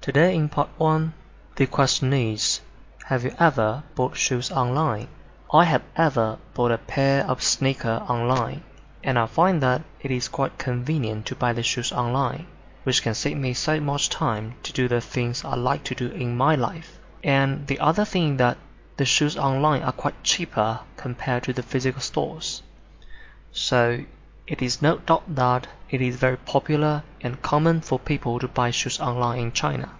Today in part 1, the question is, have you ever bought shoes online? I have ever bought a pair of sneakers online, and I find that it is quite convenient to buy the shoes online, which can save me so much time to do the things I like to do in my life. And the other thing that the shoes online are quite cheaper compared to the physical stores. So it is no doubt that it is very popular and common for people to buy shoes online in China.